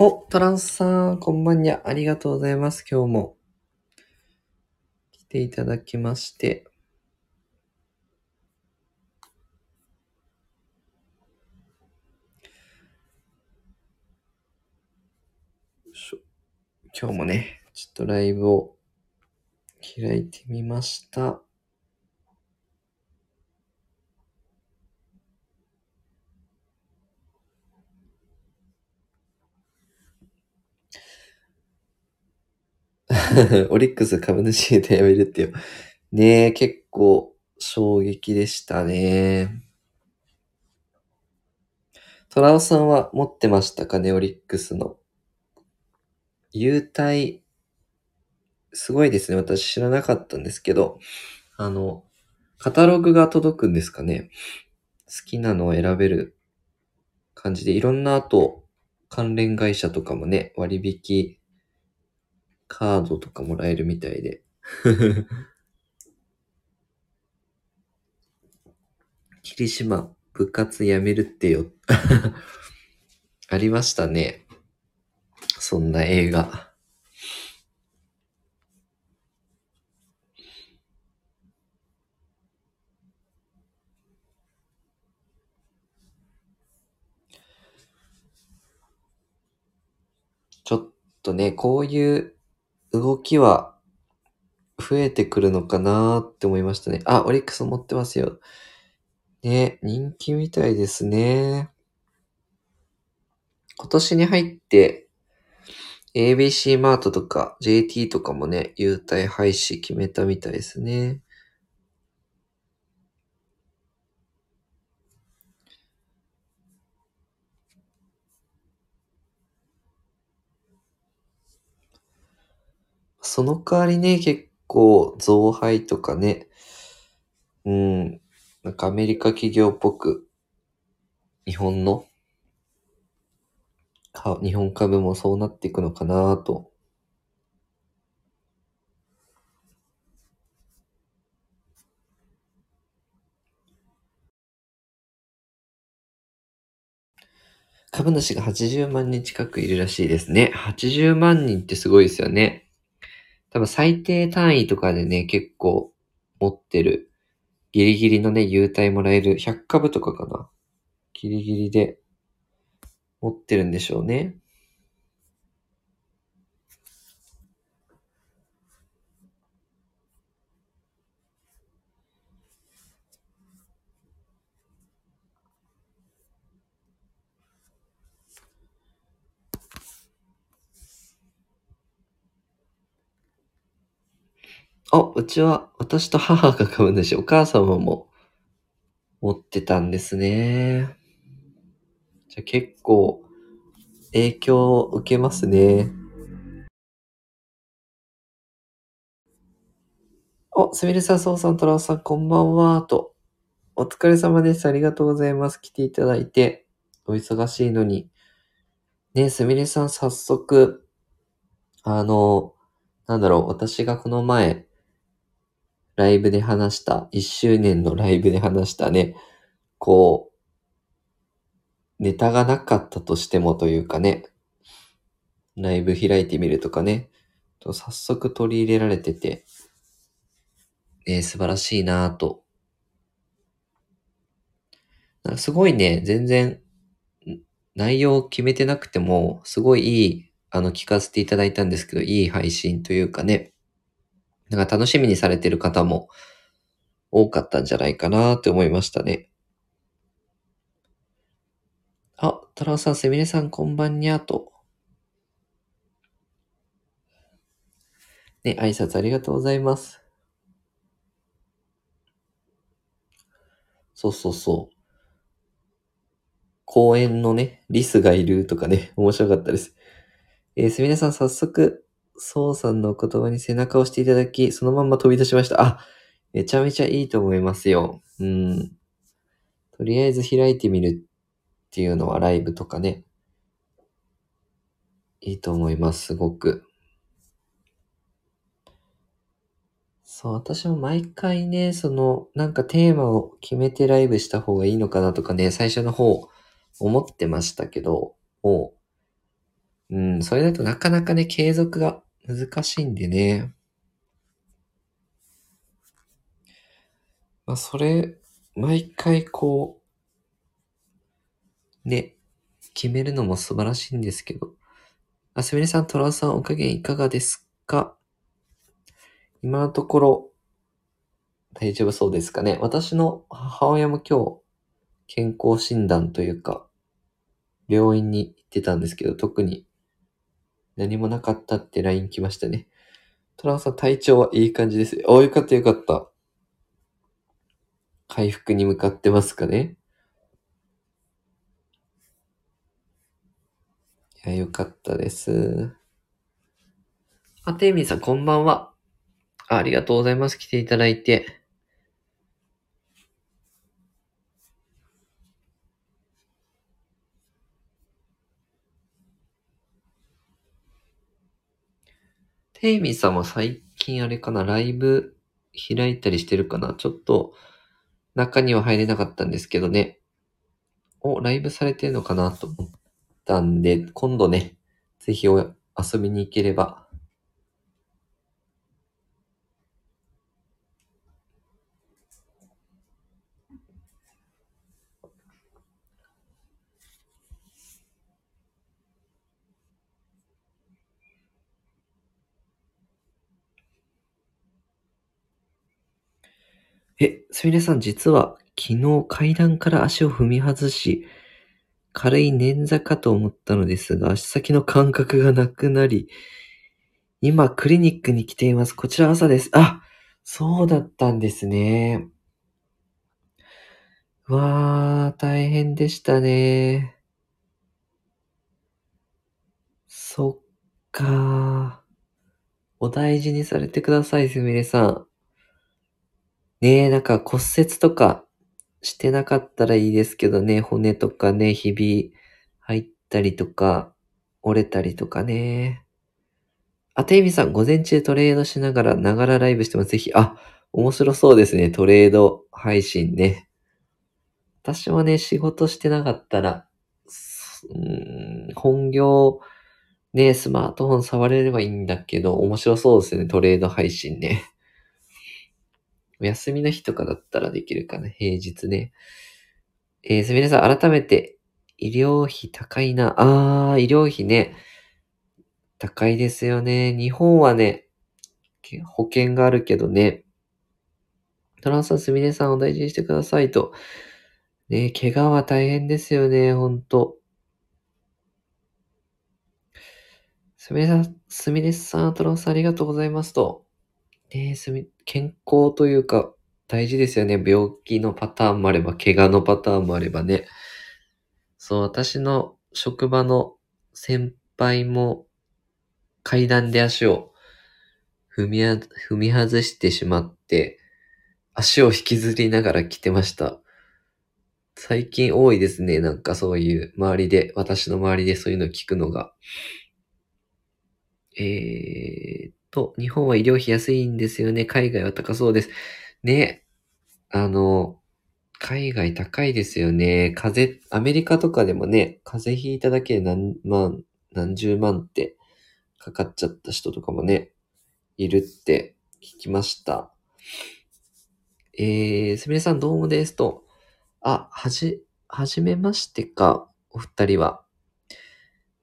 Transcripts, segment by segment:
お、トランスさん、こんばんにゃ。ありがとうございます。今日も来ていただきまして。しょ今日もね、ちょっとライブを開いてみました。オリックス株主で辞めるってよ。ねえ、結構衝撃でしたね。トラオさんは持ってましたかね、オリックスの。優待、すごいですね。私知らなかったんですけど、あの、カタログが届くんですかね。好きなのを選べる感じで、いろんな後、関連会社とかもね、割引カードとかもらえるみたいで。霧島、部活やめるってよ。ありましたね。そんな映画。ちょっとね、こういう動きは増えてくるのかなーって思いましたね。あ、オリックス持ってますよ。ね、人気みたいですね。今年に入って、ABC マートとか JT とかもね、優待廃止決めたみたいですね。その代わりね、結構増配とかね、うん、なんかアメリカ企業っぽく、日本の、日本株もそうなっていくのかなと。株主が80万人近くいるらしいですね。80万人ってすごいですよね。多分最低単位とかでね、結構持ってる、ギリギリのね、優待もらえる100株とかかな。ギリギリで持ってるんでしょうね。あ、うちは私と母が株主、お母様も持ってたんですね。じゃ結構影響を受けますね。お、すみれさん、そうさん、とらおさん、こんばんは、と。お疲れ様です。ありがとうございます。来ていただいて。お忙しいのに。ねすみれさん、早速、あの、なんだろう、私がこの前、ライブで話した、1周年のライブで話したね、こう、ネタがなかったとしてもというかね、ライブ開いてみるとかね、と早速取り入れられてて、ね、素晴らしいなぁと。なんかすごいね、全然、内容を決めてなくても、すごいいい、あの、聞かせていただいたんですけど、いい配信というかね、なんか楽しみにされてる方も多かったんじゃないかなって思いましたね。あ、太郎さん、すみれさん、こんばんにゃと。ね、挨拶ありがとうございます。そうそうそう。公園のね、リスがいるとかね、面白かったです。えーすみれさん、早速、そうさんの言葉に背中を押していただき、そのまま飛び出しました。あ、めちゃめちゃいいと思いますよ。うん。とりあえず開いてみるっていうのはライブとかね。いいと思います、すごく。そう、私も毎回ね、その、なんかテーマを決めてライブした方がいいのかなとかね、最初の方思ってましたけど、もう、うん、それだとなかなかね、継続が難しいんでね。まあ、それ、毎回こう、ね、決めるのも素晴らしいんですけど。あ、すみれさん、トラさん、お加減いかがですか？今のところ、大丈夫そうですかね？私の母親も今日、健康診断というか、病院に行ってたんですけど、特に何もなかったって LINE 来ましたね。トランさん、体調はいい感じです。お、よかったよかった。回復に向かってますかねいや、よかったです。あ、テイミンさん、こんばんは。ありがとうございます。来ていただいて。テイミーさんも最近あれかな、ライブ開いたりしてるかなちょっと中には入れなかったんですけどね。お、ライブされてるのかなと思ったんで、今度ね、ぜひお遊びに行ければ。え、すみれさん、実は昨日階段から足を踏み外し、軽い捻挫かと思ったのですが、足先の感覚がなくなり、今クリニックに来ています。こちら朝です。あ、そうだったんですね。うわー、大変でしたね。そっかー。お大事にされてください、すみれさん。ねえ、なんか骨折とかしてなかったらいいですけどね、骨とかね、ひび入ったりとか、折れたりとかね。あ、ていみさん、午前中トレードしながら、ながらライブしてます。ぜひ、あ、面白そうですね、トレード配信ね。私はね、仕事してなかったら、うん本業、ね、スマートフォン触れればいいんだけど、面白そうですね、トレード配信ね。休みの日とかだったらできるかな、平日ね。えー、すみれさん、改めて、医療費高いな。あー、医療費ね。高いですよね。日本はね、保険があるけどね。トランさん、すみれさん、お大事にしてくださいと。ね、怪我は大変ですよね、ほんと。すみれさん、すみれさん、トランさん、ありがとうございますと。ねすみ、健康というか、大事ですよね。病気のパターンもあれば、怪我のパターンもあればね。そう、私の職場の先輩も階段で足を踏み、踏み外してしまって、足を引きずりながら来てました。最近多いですね。なんかそういう周りで、私の周りでそういうの聞くのが。えーと、日本は医療費安いんですよね。海外は高そうです。ね。あの、海外高いですよね。風、アメリカとかでもね、風邪ひいただけで何万、何十万ってかかっちゃった人とかもね、いるって聞きました。えー、すみれさんどうもですと。あ、はじ、はじめましてか、お二人は。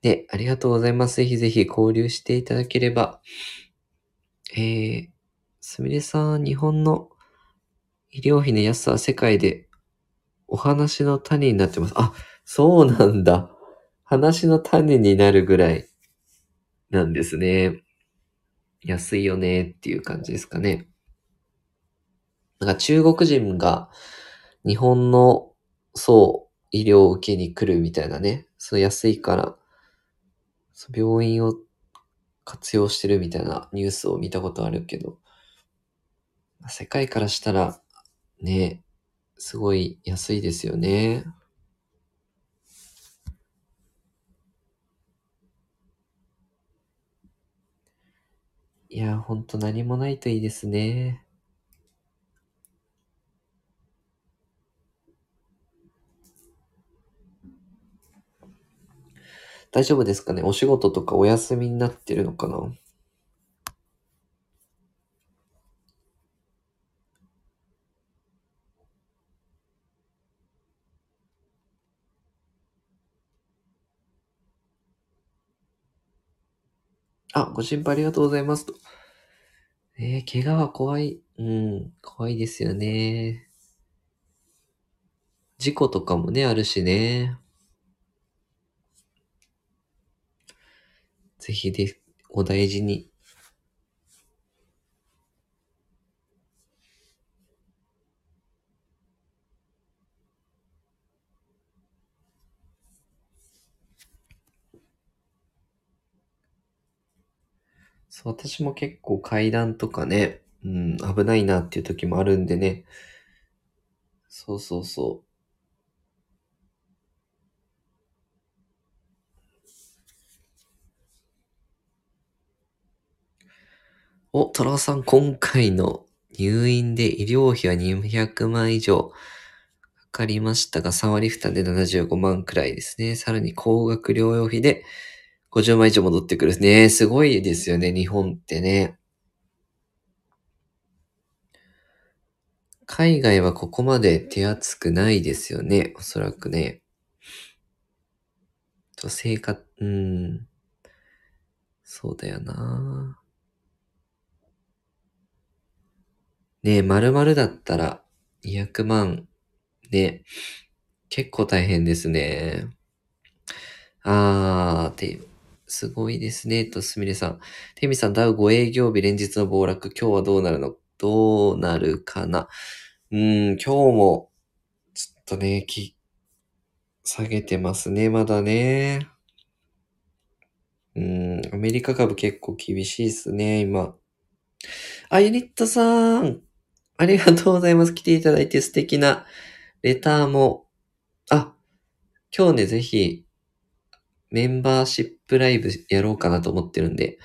ね、ありがとうございます。ぜひぜひ交流していただければ。えー、すみれさん、日本の医療費の安さは世界でお話の種になってます。あ、そうなんだ。話の種になるぐらいなんですね。安いよねっていう感じですかね。なんか中国人が日本の、そう、医療を受けに来るみたいなね。そう安いから、病院を活用してるみたいなニュースを見たことあるけど、世界からしたら、ね、すごい安いですよね。いや、ほんと何もないといいですね。大丈夫ですかね？お仕事とかお休みになってるのかな？あ、ご心配ありがとうございますと。えー、怪我は怖い。うん、怖いですよね。事故とかもね、あるしね。ぜひで、お大事に。そう、私も結構階段とかね、うん、危ないなっていう時もあるんでね。そうそうそう。お、トラさん、今回の入院で医療費は200万以上かかりましたが、3割負担で75万くらいですね。さらに高額療養費で50万以上戻ってくるね。すごいですよね、日本ってね。海外はここまで手厚くないですよね、おそらくね。と、生活、うん。そうだよなねえ、〇〇だったら200万。ね。結構大変ですね。あー、ていう、すごいですね。と、すみれさん。てみさん、ダウ5営業日連日の暴落。今日はどうなるの？どうなるかな？うん、今日も、ちょっとね、き、下げてますね、まだね。うん、アメリカ株結構厳しいっすね、今。あ、ユニットさん。ありがとうございます。来ていただいて素敵なレターも。あ、今日ね、ぜひ、メンバーシップライブやろうかなと思ってるんで。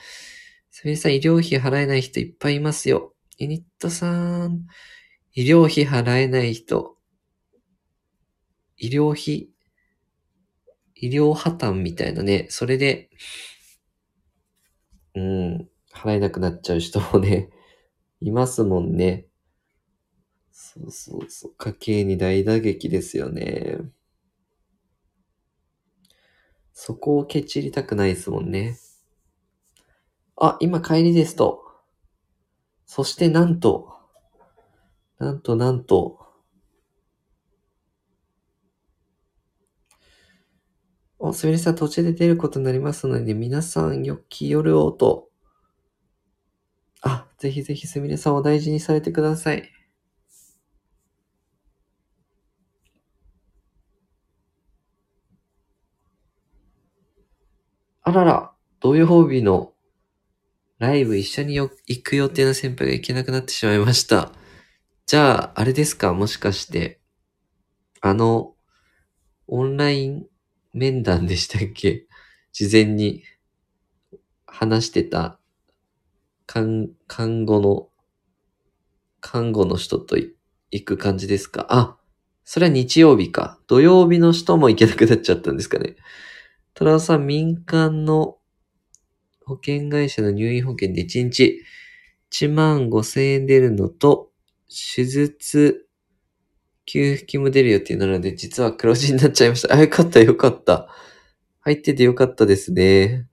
すみれさん、医療費払えない人いっぱいいますよ。ユニットさん、医療費払えない人。医療費、医療破綻みたいなね。それで、うん、払えなくなっちゃう人もね、いますもんね。そうそうそう。家計に大打撃ですよね。そこを蹴散りたくないですもんね。あ、今帰りですと。そしてなんと、なんとなんと、お、すみれさん途中で出ることになりますので、皆さんよき夜をと。あ、ぜひぜひすみれさんを大事にされてください。あらら、土曜日の？ライブ一緒に行く予定の先輩が行けなくなってしまいました。じゃあ、あれですか？もしかして、あの、オンライン面談でしたっけ？事前に話してた、看、看護の、看護の人と行く感じですか？あ、それは日曜日か。土曜日の人も行けなくなっちゃったんですかね？トラオさん、民間の保険会社の入院保険で1日1万5千円出るのと、手術給付金も出る予定なので、実は黒字になっちゃいました。あ、よかった、よかった。入っててよかったですね。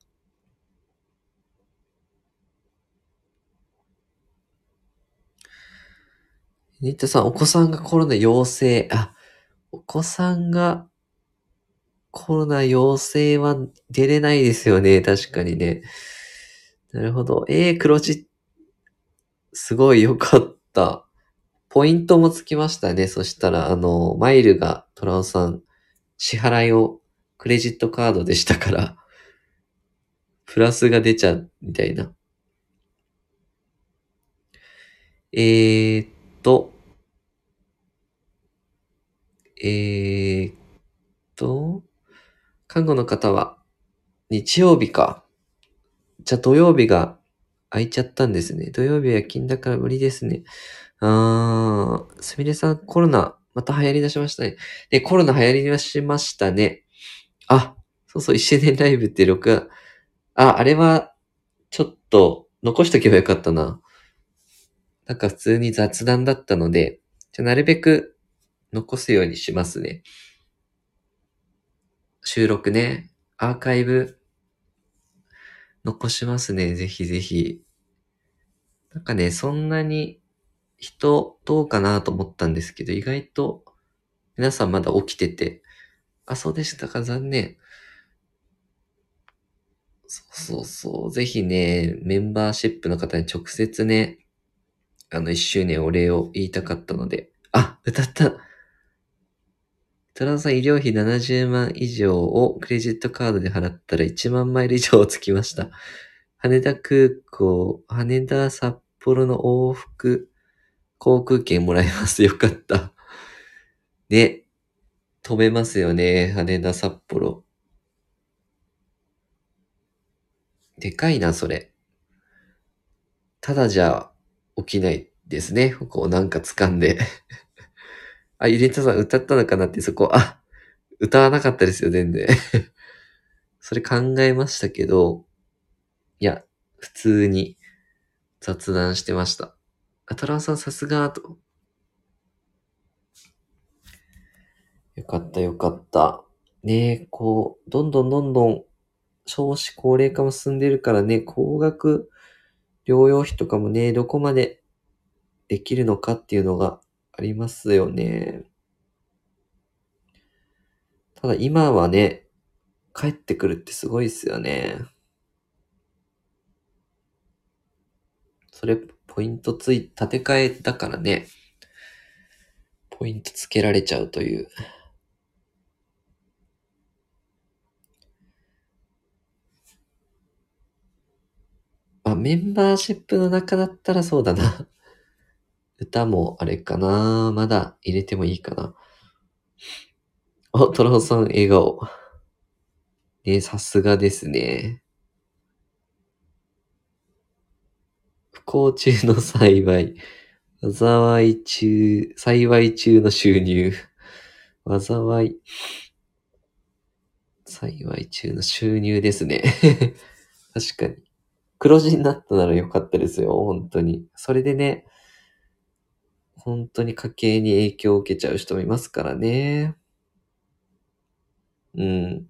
ニットさん、お子さんがコロナ陽性。あ、お子さんがコロナ陽性は出れないですよね。確かにね。なるほど。えー、黒字。すごい良かった。ポイントもつきましたね。そしたら、あの、マイルがトラオさん、支払いをクレジットカードでしたから、プラスが出ちゃう、みたいな。えー、っと、えー、っと、看護の方は、日曜日か。じゃあ土曜日が空いちゃったんですね。土曜日は夜勤だから無理ですね。あー、すみれさん、コロナ、また流行り出しましたね。で、コロナ流行り出しましたね。あ、そうそう、一周年ライブって録画、あ、あれは、ちょっと、残しとけばよかったな。なんか普通に雑談だったので、じゃなるべく残すようにしますね。収録ね、アーカイブ、残しますね。ぜひぜひ。なんかね、そんなに人どうかなと思ったんですけど、意外と皆さんまだ起きてて、あ、そうでしたか、残念。そうそうそう。ぜひね、メンバーシップの方に直接ね、あの、一周年お礼を言いたかったので。あ、歌ったトランさん医療費70万以上をクレジットカードで払ったら1万マイル以上つきました。羽田空港、羽田札幌の往復航空券もらいます。よかった。ね。飛べますよね。羽田札幌。でかいな、それ。ただじゃ起きないですね。こうなんか掴んで。あ、ゆりたさん歌ったのかなってそこ、あ、歌わなかったですよ、全然。それ考えましたけど、いや、普通に雑談してました。あ、トランさんさすが、と。よかった、よかった。ねえ、こう、どんどんどんどん少子高齢化も進んでるからね、高額療養費とかもね、どこまでできるのかっていうのがありますよね。ただ今はね、帰ってくるってすごいですよね。それ、ポイントつい、建て替えだからね、ポイントつけられちゃうという。あ、メンバーシップの中だったらそうだな。歌もあれかな？まだ入れてもいいかな？お、トラオさん笑顔。ねさすがですね。不幸中の幸い。災い中、幸い中の収入。災い。幸い中の収入ですね。確かに。黒字になったならよかったですよ。本当に。それでね、本当に家計に影響を受けちゃう人もいますからね。うん。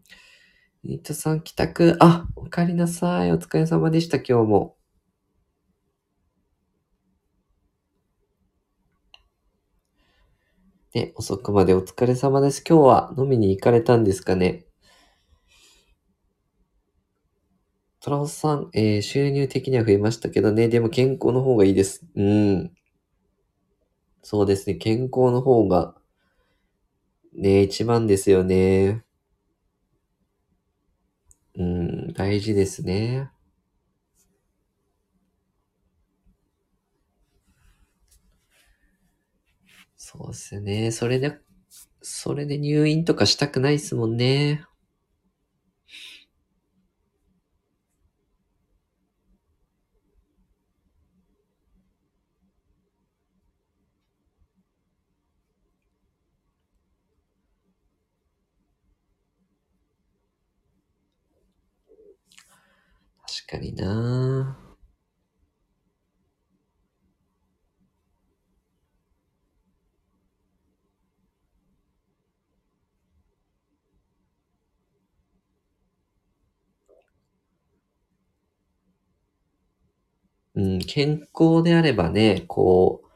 ニートさん帰宅、あ、お帰りなさい。お疲れ様でした、今日も。ね、遅くまでお疲れ様です。今日は飲みに行かれたんですかね。トラオさん、えー収入的には増えましたけどね。でも健康の方がいいです。うん。そうですね。健康の方が、ね、一番ですよね。うん、大事ですね。そうですね。それで、それで入院とかしたくないですもんね。かになうん、健康であればね、こう、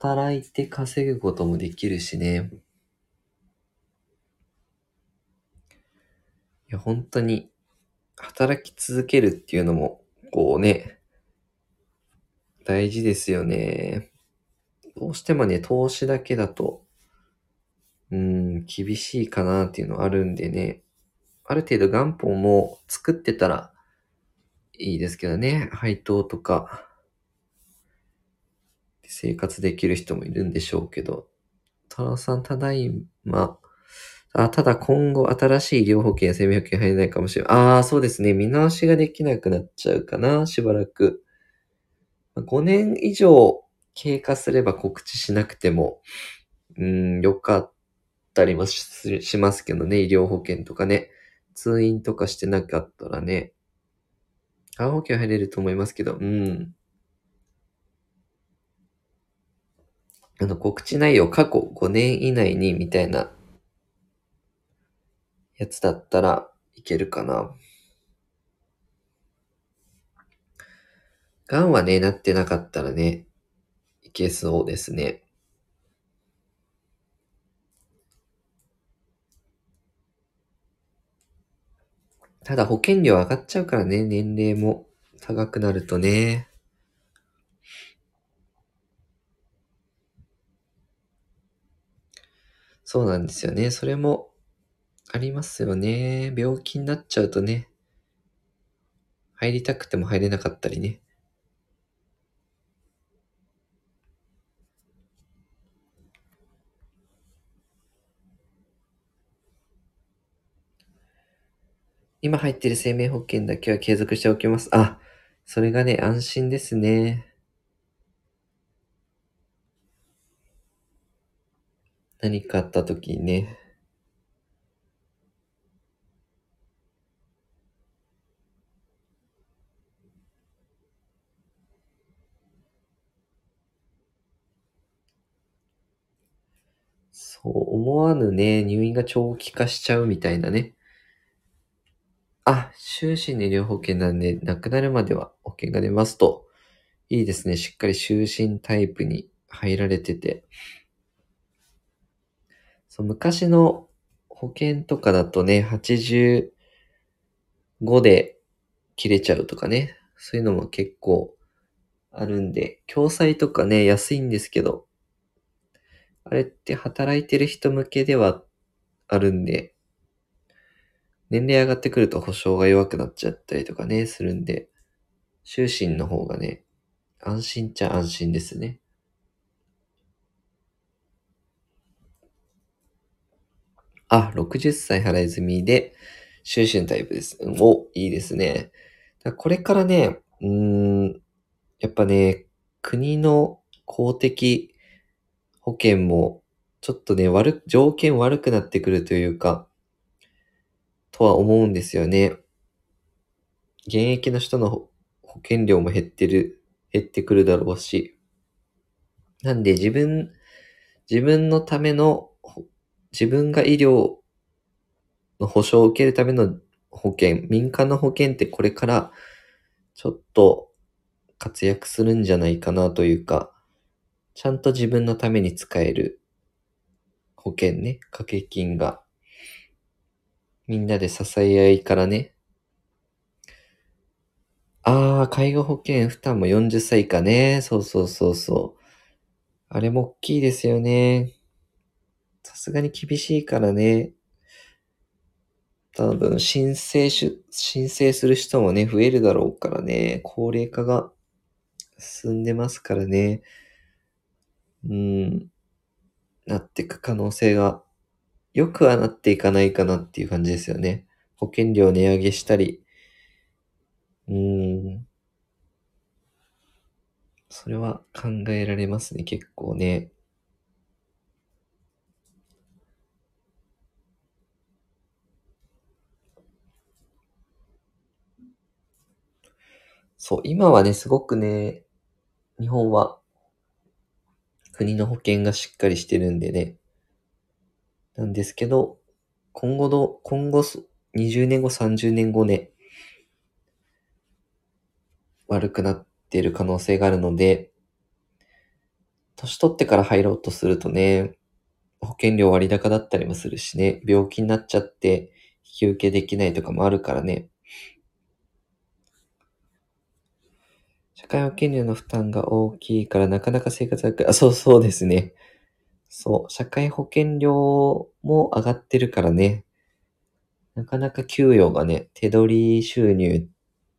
働いて稼ぐこともできるしね。いや、本当に、働き続けるっていうのも、こうね、大事ですよね。どうしてもね、投資だけだと、うん、厳しいかなっていうのあるんでね。ある程度元本も作ってたらいいですけどね。配当とか、生活できる人もいるんでしょうけど。トラさん、ただいま、あ、ただ今後新しい医療保険や生命保険入れないかもしれない。ああ、そうですね。見直しができなくなっちゃうかな、しばらく。5年以上経過すれば告知しなくても、うん、よかったりもししますけどね、医療保険とかね。通院とかしてなかったらね、がん保険入れると思いますけど、うん。あの、告知内容過去5年以内にみたいなやつだったらいけるかな。がんはね、なってなかったらね、いけそうですね。ただ保険料上がっちゃうからね、年齢も高くなるとね。そうなんですよね。それもありますよね。病気になっちゃうとね、入りたくても入れなかったりね。今入ってる生命保険だけは継続しておきます。あ、それがね、安心ですね。何かあった時にね。そう、思わぬね、入院が長期化しちゃうみたいなね。あ、終身の医療保険なんで、亡くなるまでは保険が出ますと。いいですね。しっかり終身タイプに入られてて。そう昔の保険とかだとね、85で切れちゃうとかね。そういうのも結構あるんで、共済とかね、安いんですけど、あれって働いてる人向けではあるんで、年齢上がってくると保証が弱くなっちゃったりとかね、するんで、終身の方がね、安心っちゃ安心ですね。あ、60歳払い済みで、終身タイプです。お、いいですね。これからね、うーん、やっぱね、国の公的保険も、ちょっとね、悪、条件悪くなってくるというか、とは思うんですよね。現役の人の保険料も減ってる、減ってくるだろうし。なんで自分、自分のための、自分が医療の保障を受けるための保険、民間の保険ってこれからちょっと活躍するんじゃないかなというか、ちゃんと自分のために使える保険ね、掛け金が。みんなで支え合いからね。ああ、介護保険負担も40歳以下ね。そうそうそうそう。あれも大きいですよね。さすがに厳しいからね。多分申請し、申請する人もね、増えるだろうからね。高齢化が進んでますからね。うん。なっていく可能性が、よくはなっていかないかなっていう感じですよね。保険料値上げしたり。うん。それは考えられますね、結構ね。そう、今はね、すごくね、日本は国の保険がしっかりしてるんでね。なんですけど、今後の、今後、20年後、30年後ね、悪くなってる可能性があるので、年取ってから入ろうとするとね、保険料割高だったりもするしね、病気になっちゃって引き受けできないとかもあるからね。社会保険料の負担が大きいからなかなか生活が、あ、そうそうですね。そう、社会保険料も上がってるからね。なかなか給与がね、手取り収入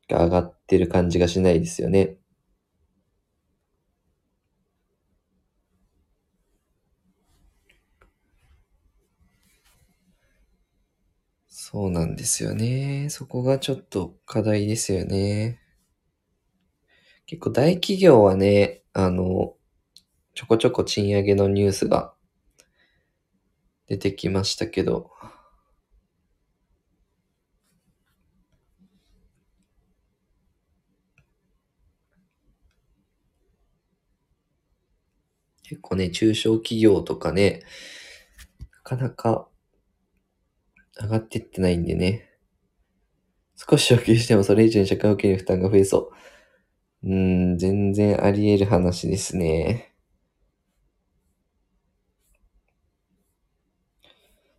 が上がってる感じがしないですよね。そうなんですよね。そこがちょっと課題ですよね。結構大企業はね、あの、ちょこちょこ賃上げのニュースが出てきましたけど、結構ね、中小企業とかね、なかなか上がってってないんでね。少し昇給してもそれ以上に社会保険に負担が増えそう。うん、全然あり得る話ですね。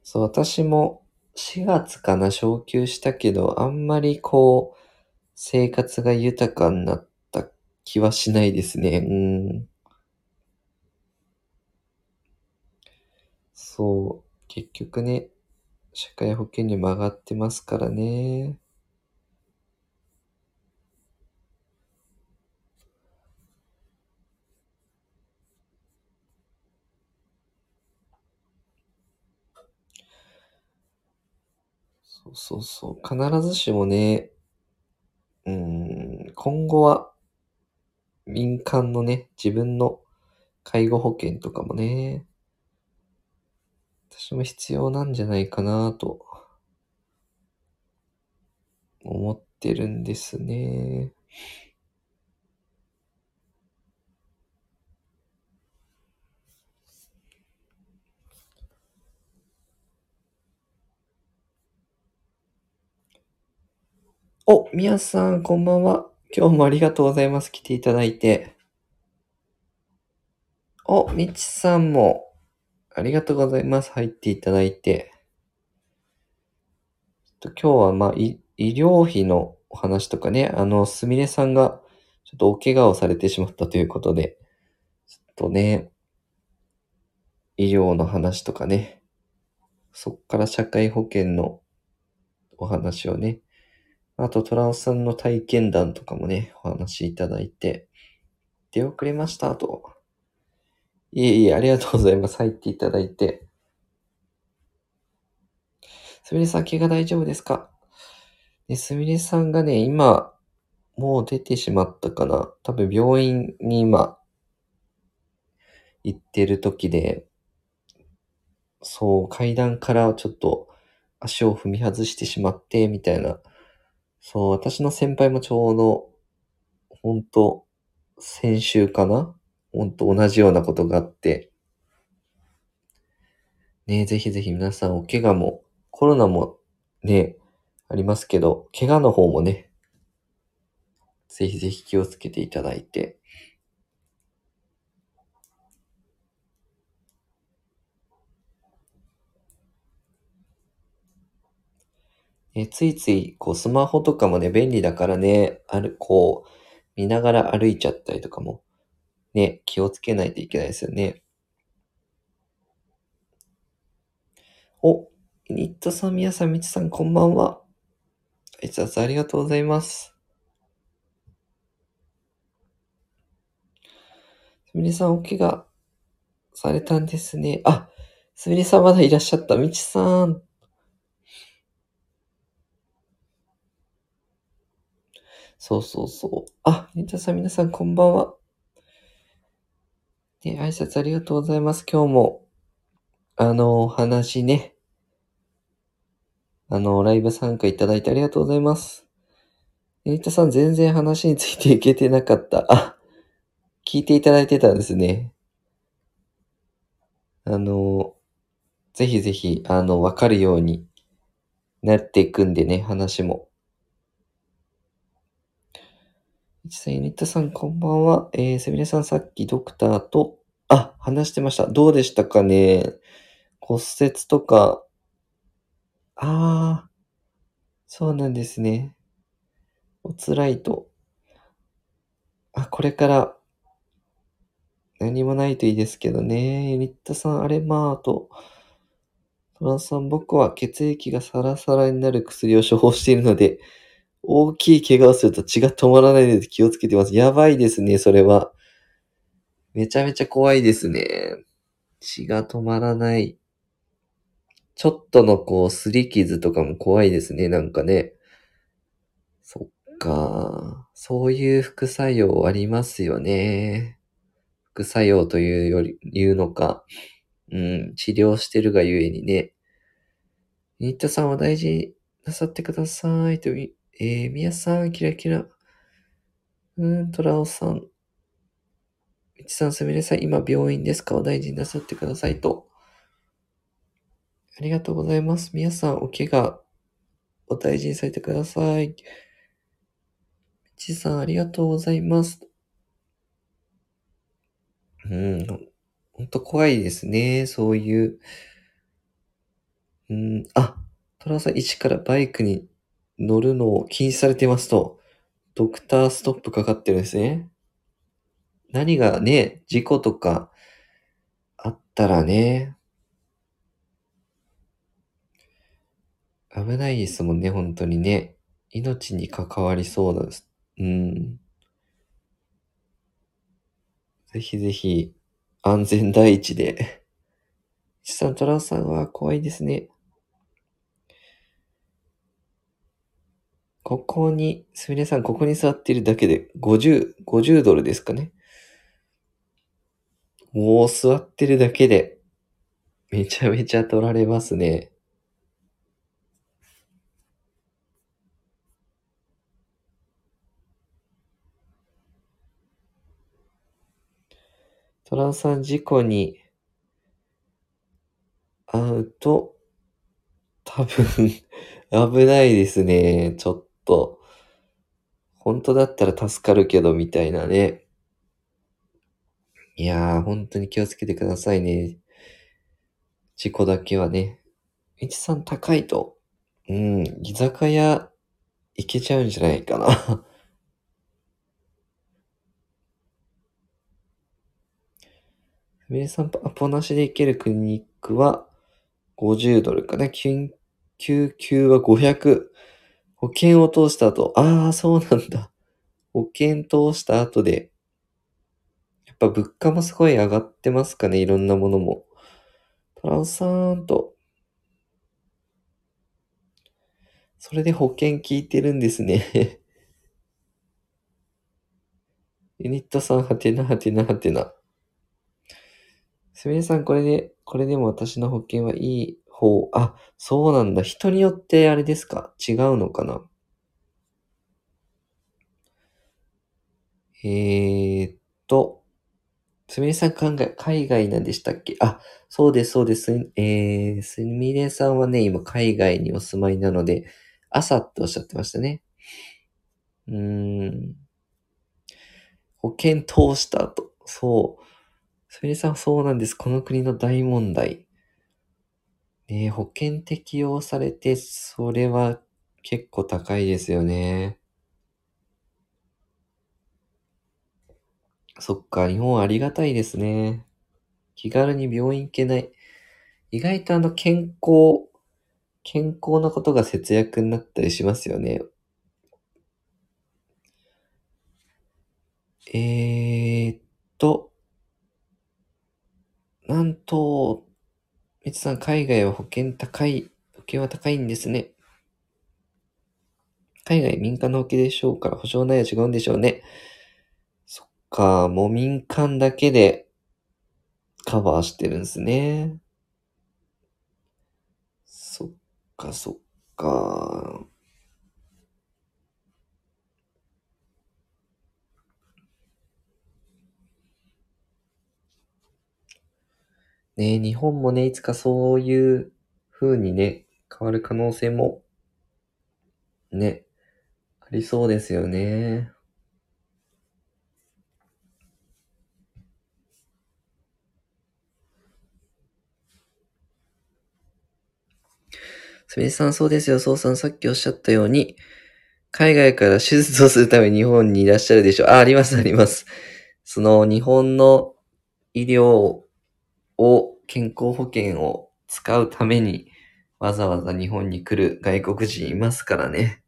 そう、私も4月かな、昇給したけど、あんまりこう、生活が豊かになった気はしないですね。うん。そう、結局ね、社会保険料も上がってますからね。そうそうそう。必ずしもね、うん、今後は民間のね、自分の介護保険とかもね、私も必要なんじゃないかなと思ってるんですね。お、みやさん、こんばんは。今日もありがとうございます。来ていただいて。お、みちさんも、ありがとうございます。入っていただいて。ちょっと今日は、まあ、医療費のお話とかね、あの、すみれさんが、ちょっとお怪我をされてしまったということで、ちょっとね、医療の話とかね、そっから社会保険のお話をね、あと、トラオさんの体験談とかもね、お話いただいて、出遅れましたと。いえいえ、ありがとうございます。入っていただいて。すみれさん、怪我大丈夫ですか、すみれさんがね、今、もう出てしまったかな。多分病院に今、行ってる時で、そう、階段からちょっと足を踏み外してしまって、みたいな。そう、私の先輩もちょうど、ほんと、先週かな？ほんと同じようなことがあって。ねぜひぜひ皆さんお怪我も、コロナもね、ありますけど、怪我の方もね、ぜひぜひ気をつけていただいて。えついつい、こう、スマホとかもね、便利だからね、ある、こう、見ながら歩いちゃったりとかも、ね、気をつけないといけないですよね。お、ニットさん、みやさん、みちさん、こんばんは。挨拶ありがとうございます。すみれさん、お怪我されたんですね。あ、すみれさんまだいらっしゃった。みちさん。そうそうそう。あ、ニットさん、皆さん、こんばんは。ね、挨拶ありがとうございます。今日も、あの、お話ね、あの、ライブ参加いただいてありがとうございます。ニットさん、全然話についていけてなかった。あ、聞いていただいてたんですね。あの、ぜひぜひ、あの、わかるようになっていくんでね、話も。いちさん、ユニットさん、こんばんは。えー、すみれさん、さっきドクターと、あ、話してました。どうでしたかね？骨折とか。ああ、そうなんですね。お辛いと。あ、これから、何もないといいですけどね。ユニットさん、あれまあと、トランさん、僕は血液がサラサラになる薬を処方しているので、大きい怪我をすると血が止まらないので気をつけてます。やばいですね、それは。めちゃめちゃ怖いですね。血が止まらない。ちょっとのこう、擦り傷とかも怖いですね、なんかね。そっか。そういう副作用ありますよね。副作用というより、言うのか。うん、治療してるがゆえにね。ニットさんは大事なさってください。とい、えー、みやさん、キラキラ。うん、トラオさん。みちさん、すみれさん、今病院ですか？お大事になさってくださいと。ありがとうございます。皆さん、お怪我、お大事にされてください。みちさん、ありがとうございます。うん、ほんと怖いですね。そういう。うん、あ、トラさん、一からバイクに乗るのを禁止されてますと、ドクターストップかかってるんですね。何がね、事故とかあったらね、危ないですもんね、本当にね。命に関わりそうです。うん。ぜひぜひ、安全第一で。ちさん、トラさんは怖いですね。ここに、すみれさん、ここに座っているだけで50、50ドルですかね。もう座ってるだけで、めちゃめちゃ取られますね。トラさん、事故に遭うと、多分、危ないですね。ちょっとと。本当だったら助かるけど、みたいなね。いやー、本当に気をつけてくださいね。事故だけはね。みちさん高いと、うん、居酒屋行けちゃうんじゃないかな。すみれさん、アポなしで行けるクリニックは50ドルかな。救急は500。保険を通した後、ああ、そうなんだ。保険通した後で、やっぱ物価もすごい上がってますかね、いろんなものも。トランさんと、それで保険効いてるんですね。ユニットさん、はてなはてなはてな。すみれさん、これで、これでも私の保険はいい方。あ、そうなんだ。人によってあれですか？違うのかな？えー、っと、すみれさん考え、海外なんでしたっけ？あ、そうです、そうです。えー、すみれさんはね、今海外にお住まいなので、朝っておっしゃってましたね。うーん。保険通した後。そう。すみれさん、そうなんです。この国の大問題。ね保険適用されて、それは結構高いですよね。そっか、日本ありがたいですね。気軽に病院行けない。意外とあの健康、健康なことが節約になったりしますよね。えーっと、なんと、みつさん、海外は保険高い、保険は高いんですね。海外民間の保険でしょうから保証内容違うんでしょうね。そっか、もう民間だけでカバーしてるんですね。そっか、そっか。ね日本もね、いつかそういう風にね、変わる可能性も、ね、ありそうですよね。すみれさん、そうですよ。そうさん、さっきおっしゃったように、海外から手術をするために日本にいらっしゃるでしょう。あ、あります、あります。その、日本の医療を、健康保険を使うために、わざわざ日本に来る外国人いますからね。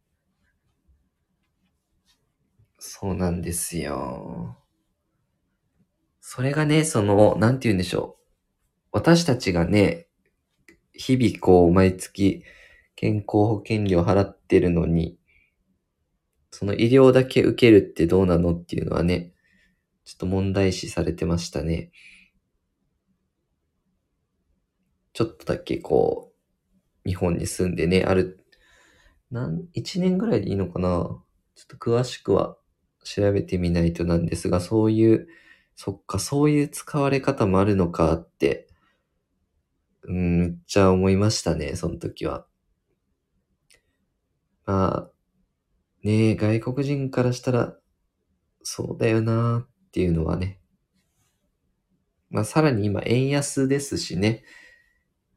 そうなんですよ。それがね、その、なんて言うんでしょう。私たちがね、日々こう、毎月健康保険料払ってるのに、その医療だけ受けるってどうなのっていうのはね、ちょっと問題視されてましたね。ちょっとだけこう、日本に住んでね、ある、なん、1年ぐらいでいいのかなちょっと詳しくは調べてみないとなんですが、そういうそっか、そういう使われ方もあるのかって、うん、めっちゃ思いましたね、その時は。まあ、ねえ、外国人からしたら、そうだよなーっていうのはね。まあ、さらに今、円安ですしね。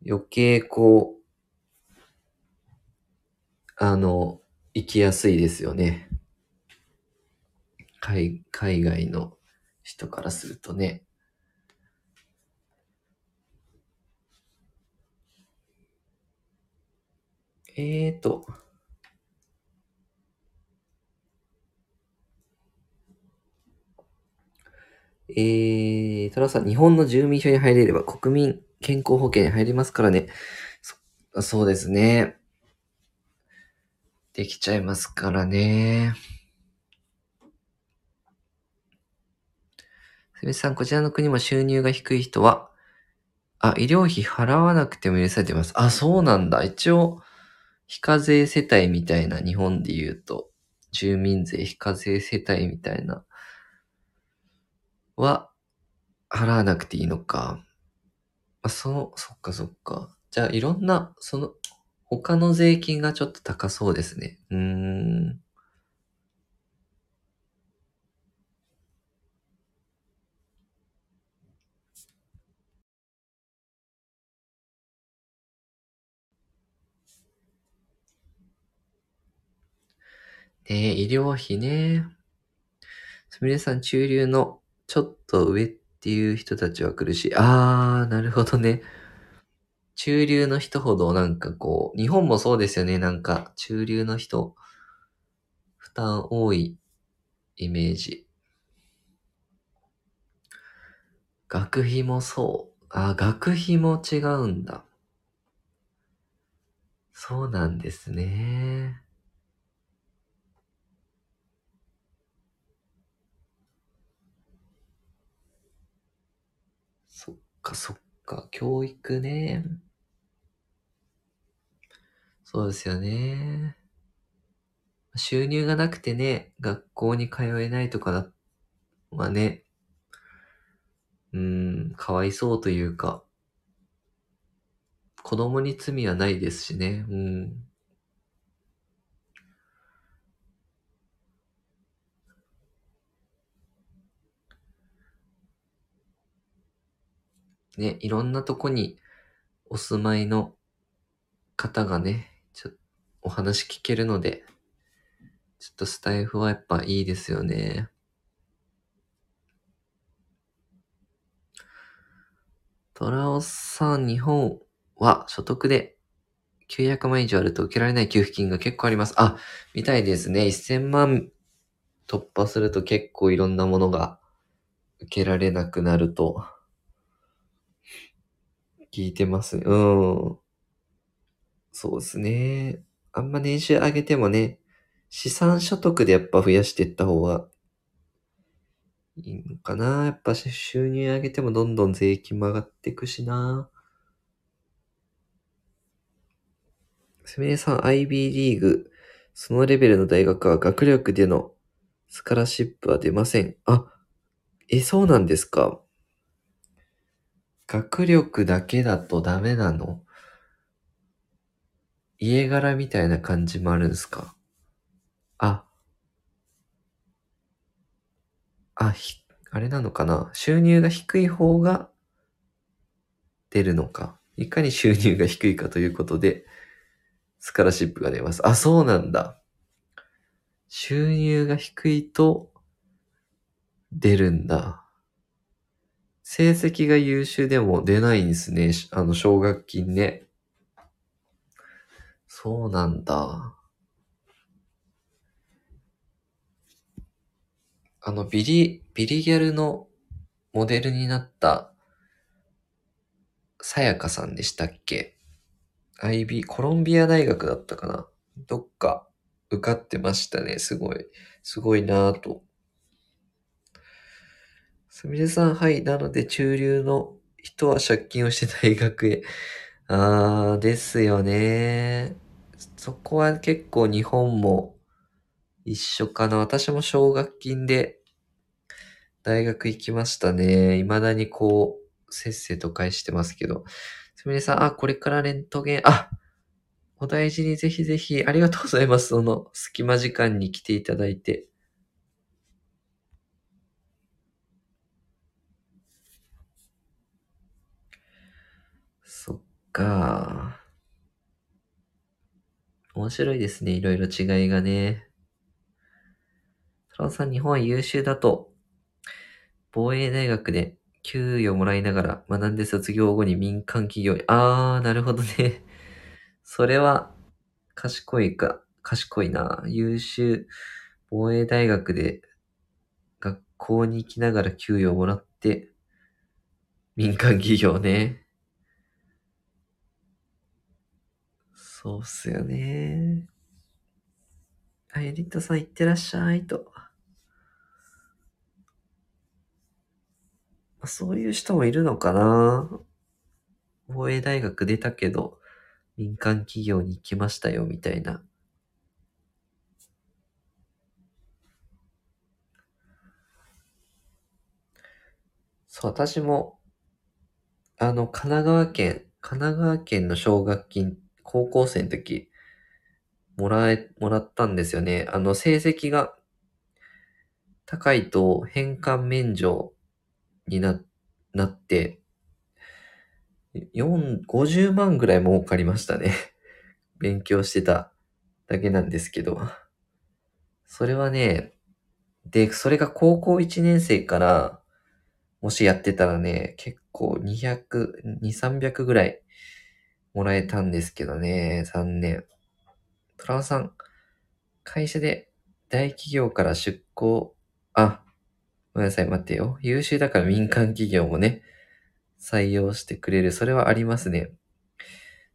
余計こう、あの、行きやすいですよね。海、海外の人からするとね。えーと。えー、トラさん、日本の住民票に入れれば国民健康保険入りますからね。そ、そうですね。できちゃいますからね。すみさん、こちらの国も収入が低い人は、あ、医療費払わなくても許されてます。あ、そうなんだ。一応、非課税世帯みたいな、日本で言うと、住民税非課税世帯みたいな、は、払わなくていいのか。あ、そう、そっかそっか。じゃあ、いろんな、その、他の税金がちょっと高そうですね。うーん。ねえ、医療費ね。すみれさん、中流のちょっと上っていう人たちは苦しい。あー、なるほどね。中流の人ほどなんかこう、日本もそうですよね。なんか、中流の人、負担多いイメージ。学費もそう。あ、学費も違うんだ。そうなんですね。そっかそっか。教育ね。そうですよね。収入がなくてね、学校に通えないとかだ、はね、うん、かわいそうというか、子供に罪はないですしね。うん。ね、いろんなとこにお住まいの方がね、ちょお話聞けるので、ちょっとスタイフはやっぱいいですよね。トラオさん、日本は所得で900万以上あると受けられない給付金が結構あります。あ、みたいですね。1000万突破すると結構いろんなものが受けられなくなると聞いてますね。うん。そうですね。あんま年収上げてもね、資産所得でやっぱ増やしていった方がいいのかな。やっぱ収入上げてもどんどん税金も上がっていくしな。すみれさん、IB リーグ、そのレベルの大学は学力でのスカラシップは出ません。あ、え、そうなんですか。学力だけだとダメなの？家柄みたいな感じもあるんですか？あ、あ、ひ、あれなのかな？収入が低い方が出るのか。いかに収入が低いかということで、スカラシップが出ます。あ、そうなんだ。収入が低いと出るんだ。成績が優秀でも出ないんですね。あの、奨学金ね。そうなんだ。あの、ビリ、ビリギャルのモデルになった、さやかさんでしたっけ ?IB、コロンビア大学だったかな？どっか受かってましたね。すごい。すごいなぁと。すみれさん、はい。なので、中流の人は借金をして大学へ。あー、ですよね。そこは結構日本も一緒かな。私も奨学金で大学行きましたね。未だにこう、せっせと返してますけど。すみれさん、あ、これからレントゲン、あ、お大事にぜひぜひ、ありがとうございます。その、隙間時間に来ていただいて。そっか。面白いですね。いろいろ違いがね。トラさん、日本は優秀だと、防衛大学で給与もらいながら学んで卒業後に民間企業に、あー、なるほどね。それは、賢いか、賢いな。優秀、防衛大学で学校に行きながら給与をもらって、民間企業ね。そうっすよね。あ、エリットさん行ってらっしゃいと。そういう人もいるのかな防衛大学出たけど、民間企業に行きましたよ、みたいな。そう、私も、あの、神奈川県、神奈川県の奨学金、高校生の時、もらえ、もらったんですよね。あの、成績が高いと返還免除にな、なって、4、50万ぐらい儲かりましたね。勉強してただけなんですけど。それはね、で、それが高校1年生から、もしやってたらね、結構200、2、300ぐらいもらえたんですけどね、残念。トラオさん、会社で大企業から出向、あ、ごめんなさい、待ってよ。優秀だから民間企業もね、採用してくれる。それはありますね。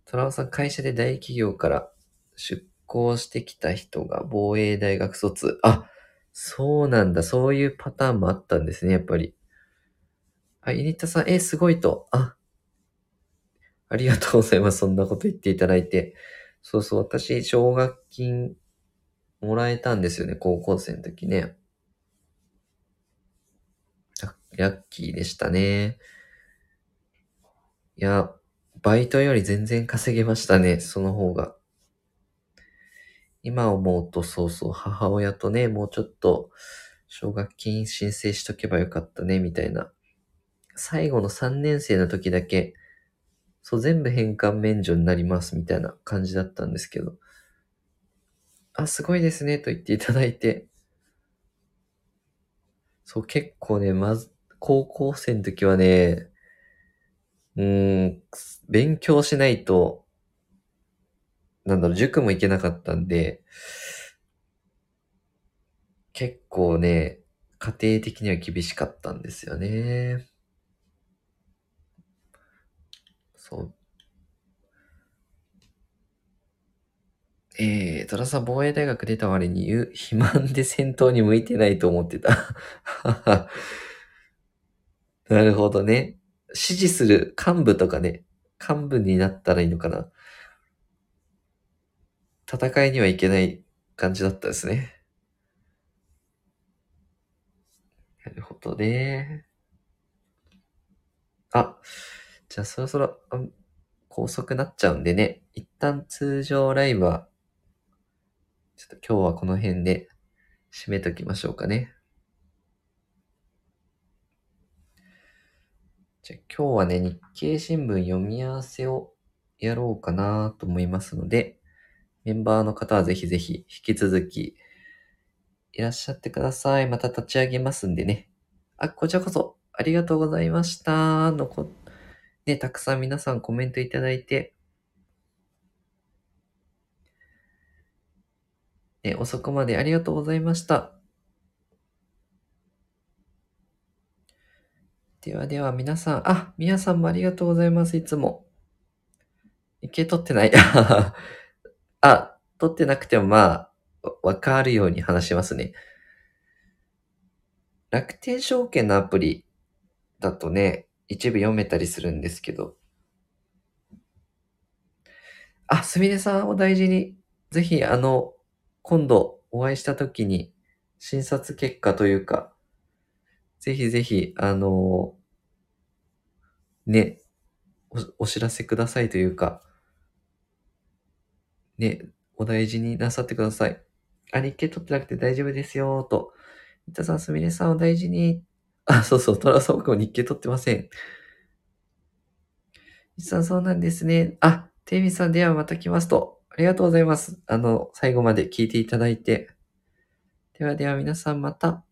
トラオさん、会社で大企業から出向してきた人が防衛大学卒。あ、そうなんだ。そういうパターンもあったんですね、やっぱり。あ、イニッタさん、え、すごいと。あ、ありがとうございます。そんなこと言っていただいて。そうそう、私、奨学金もらえたんですよね、高校生の時ね。ラッキーでしたね。いや、バイトより全然稼げましたね、その方が。今思うとそうそう、母親とね、もうちょっと、奨学金申請しとけばよかったね、みたいな。最後の3年生の時だけ、そう、全部返還免除になります、みたいな感じだったんですけど。あ、すごいですね、と言っていただいて。そう、結構ね、まず、高校生の時はね、うん、勉強しないと、なんだろう、塾も行けなかったんで、結構ね、家庭的には厳しかったんですよね。そう。えー、トラさん防衛大学出た割に言う、肥満で戦闘に向いてないと思ってた。なるほどね。支持する幹部とかね、幹部になったらいいのかな。戦いにはいけない感じだったですね。なるほどね。あ、じゃあそろそろ、高速なっちゃうんでね、一旦通常ライブは、ちょっと今日はこの辺で締めときましょうかね。じゃあ今日はね、日経新聞読み合わせをやろうかなと思いますので、メンバーの方はぜひぜひ引き続きいらっしゃってください。また立ち上げますんでね。あ、こちらこそありがとうございました。のこ、ね、たくさん皆さんコメントいただいて、ね、遅くまでありがとうございました。ではでは皆さん、あ、皆さんもありがとうございます、いつも。受け取ってない。あ、取ってなくてもまあ、わかるように話しますね。楽天証券のアプリだとね、一部読めたりするんですけど。あ、すみれさんお大事に。ぜひ、あの、今度お会いした時に、診察結果というか、ぜひぜひ、あのね、お、お知らせくださいというか、ね、お大事になさってください。あ、日経取ってなくて大丈夫ですよ、と。三田さん、すみれさん、お大事に。あ、そうそう、トラさん僕も日経取ってません。三田さん、そうなんですね。あ、テイミさん、ではまた来ますと。ありがとうございます。あの、最後まで聞いていただいて。ではでは皆さんまた。